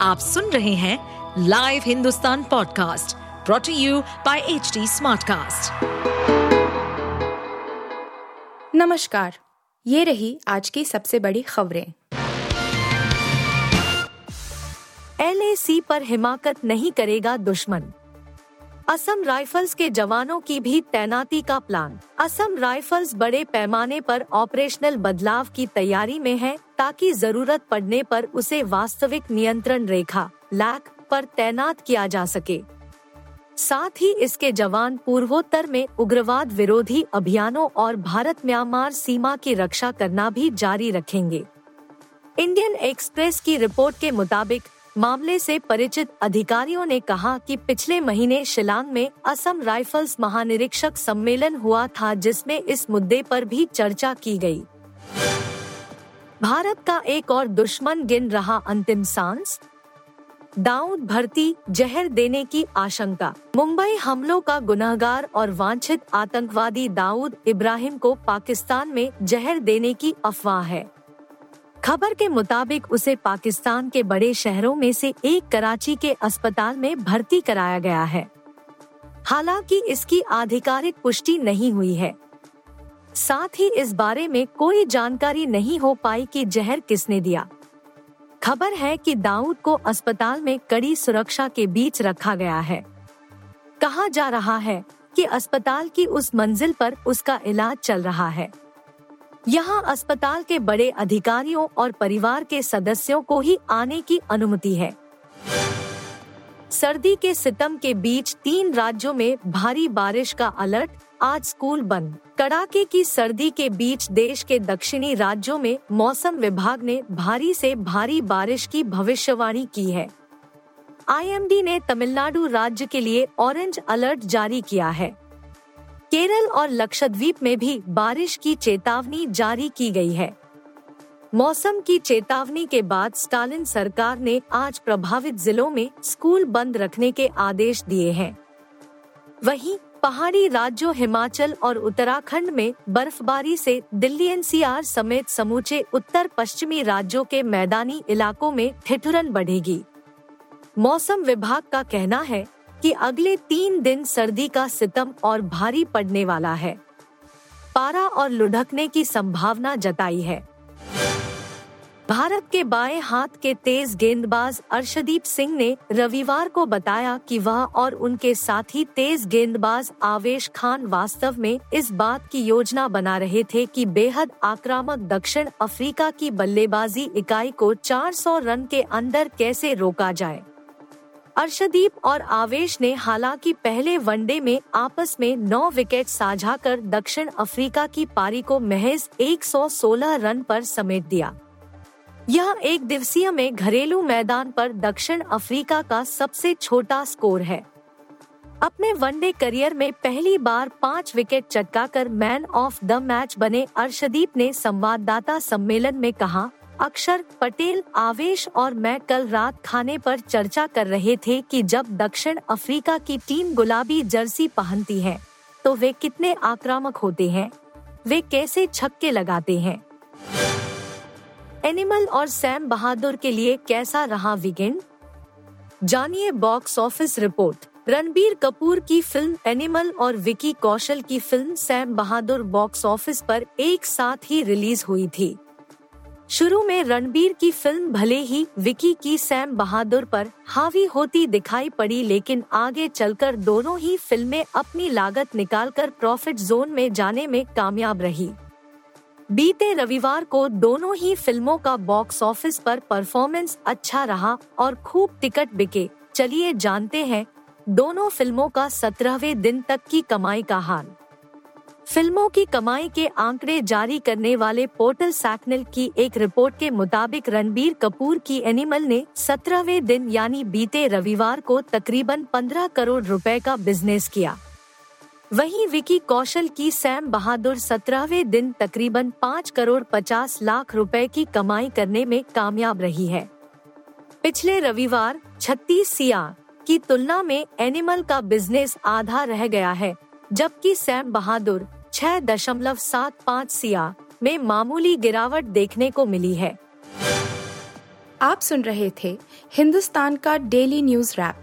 आप सुन रहे हैं live Hindustan podcast brought to you by H Smartcast. नमस्कार, ये रही आज की सबसे बड़ी खबरें। एलएसी पर हिमाकत नहीं करेगा दुश्मन। असम राइफल्स के जवानों की भी तैनाती का प्लान। असम राइफल्स बड़े पैमाने पर ऑपरेशनल बदलाव की तैयारी में है। ताकि ज़रूरत पड़ने पर उसे वास्तविक नियंत्रण रेखा, लैक, पर तैनात किया जा सके साथ ही इसके जवान पूर्वोत्तर में उग्रवाद विरोधी अभियानों और भारत म्यांमार सीमा की रक्षा करना भी जारी रखेंगे इंडियन एक्सप्रेस की रिपोर्ट के मुताबिक, मामले से परिचित अधिकारियों ने कहा कि पिछले महीने शिलांग में असम राइफल्स महानिरीक्षक सम्मेलन हुआ था जिसमें इस मुद्दे पर भी चर्चा की गई। भारत का एक और दुश्मन गिन रहा अंतिम सांस? दाऊद भर्ती जहर देने की आशंका। मुंबई हमलों का गुनहगार और वांछित आतंकवादी दाऊद इब्राहिम को पाकिस्तान में जहर देने की अफवाह है। खबर के मुताबिक उसे पाकिस्तान के बड़े शहरों में से एक कराची के अस्पताल में भर्ती कराया गया है। हालाँकि इसकी आधिकारिक पुष्टि नहीं हुई है। साथ ही इस बारे में कोई जानकारी नहीं हो पाई कि जहर किसने दिया। खबर है कि दाऊद को अस्पताल में कड़ी सुरक्षा के बीच रखा गया है। कहा जा रहा है कि अस्पताल की उस मंजिल पर उसका इलाज चल रहा है। यहाँ अस्पताल के बड़े अधिकारियों और परिवार के सदस्यों को ही आने की अनुमति है। सर्दी के सितम के बीच तीन राज्यों में भारी बारिश का अलर्ट आज स्कूल बंद। कड़ाके की सर्दी के बीच देश के दक्षिणी राज्यों में मौसम विभाग ने भारी से भारी बारिश की भविष्यवाणी की है। आईएमडी ने तमिलनाडु राज्य के लिए ऑरेंज अलर्ट जारी किया है। केरल और लक्षद्वीप में भी बारिश की चेतावनी जारी की गई है। मौसम की चेतावनी के बाद स्टालिन सरकार ने आज प्रभावित जिलों में स्कूल बंद रखने के आदेश दिए हैं। वहीं पहाड़ी राज्यों हिमाचल और उत्तराखंड में बर्फबारी से दिल्ली एनसीआर समेत समूचे उत्तर पश्चिमी राज्यों के मैदानी इलाकों में ठिठुरन बढ़ेगी। मौसम विभाग का कहना है कि अगले तीन दिन सर्दी का सितम और भारी पड़ने वाला है। पारा और लुढ़कने की संभावना जताई है। भारत के बाएँ हाथ के तेज गेंदबाज अर्शदीप सिंह ने रविवार को बताया कि वह और उनके साथी तेज गेंदबाज आवेश खान वास्तव में इस बात की योजना बना रहे थे कि बेहद आक्रामक दक्षिण अफ्रीका की बल्लेबाजी इकाई को 400 रन के अंदर कैसे रोका जाए। अर्शदीप और आवेश ने हालाँकि पहले वनडे में आपस में नौ विकेट साझा कर दक्षिण अफ्रीका की पारी को महज 116 रन पर समेट दिया। यह एक दिवसीय में घरेलू मैदान पर दक्षिण अफ्रीका का सबसे छोटा स्कोर है। अपने वनडे करियर में पहली बार पाँच विकेट चटकाकर मैन ऑफ़ द मैच बने अर्शदीप ने संवाददाता सम्मेलन में कहा, अक्षर पटेल आवेश और मैं कल रात खाने पर चर्चा कर रहे थे कि जब दक्षिण अफ्रीका की टीम गुलाबी जर्सी पहनती है तो वे कितने आक्रामक होते हैं, वे कैसे छक्के लगाते हैं। एनिमल और सैम बहादुर के लिए कैसा रहा वीकेंड जानिए box office report. Ranbir Kapoor की फ़िल्म एनिमल और विकी कौशल की film Sam Bahadur box office पर एक साथ ही रिलीज़ हुई थी। शुरू में रणबीर की फ़िल्म भले ही विकी की सैम बहादुर पर हावी होती दिखाई पड़ी, लेकिन आगे चलकर दोनों ही फ़िल्में अपनी लागत निकालकर प्रॉफिट जोन में जाने में कामयाब रही। बीते रविवार को दोनों ही फ़िल्मों का बॉक्स ऑफ़िस पर परफॉर्मेंस अच्छा रहा और खूब टिकट बिके। चलिए जानते हैं, दोनों फ़िल्मों का सत्रहवें दिन तक की कमाई का हाल। फ़िल्मों की कमाई के आंकड़े जारी करने वाले पोर्टल सैकनल की एक रिपोर्ट के मुताबिक रणबीर कपूर की एनिमल ने सत्रहवें दिन यानी बीते रविवार को तकरीबन 15 करोड़ रुपए का बिज़नेस किया। वहीं विकी कौशल की सैम बहादुर सत्रहवें दिन तकरीबन पाँच करोड़ पचास लाख रुपए की कमाई करने में कामयाब रही है। पिछले रविवार छत्तीस सिया की तुलना में एनिमल का बिज़नेस आधा रह गया है, जबकि सैम बहादुर छह दशमलव सात पाँच सिया में मामूली गिरावट देखने को मिली है। आप सुन रहे थे हिंदुस्तान का डेली न्यूज़ रैप।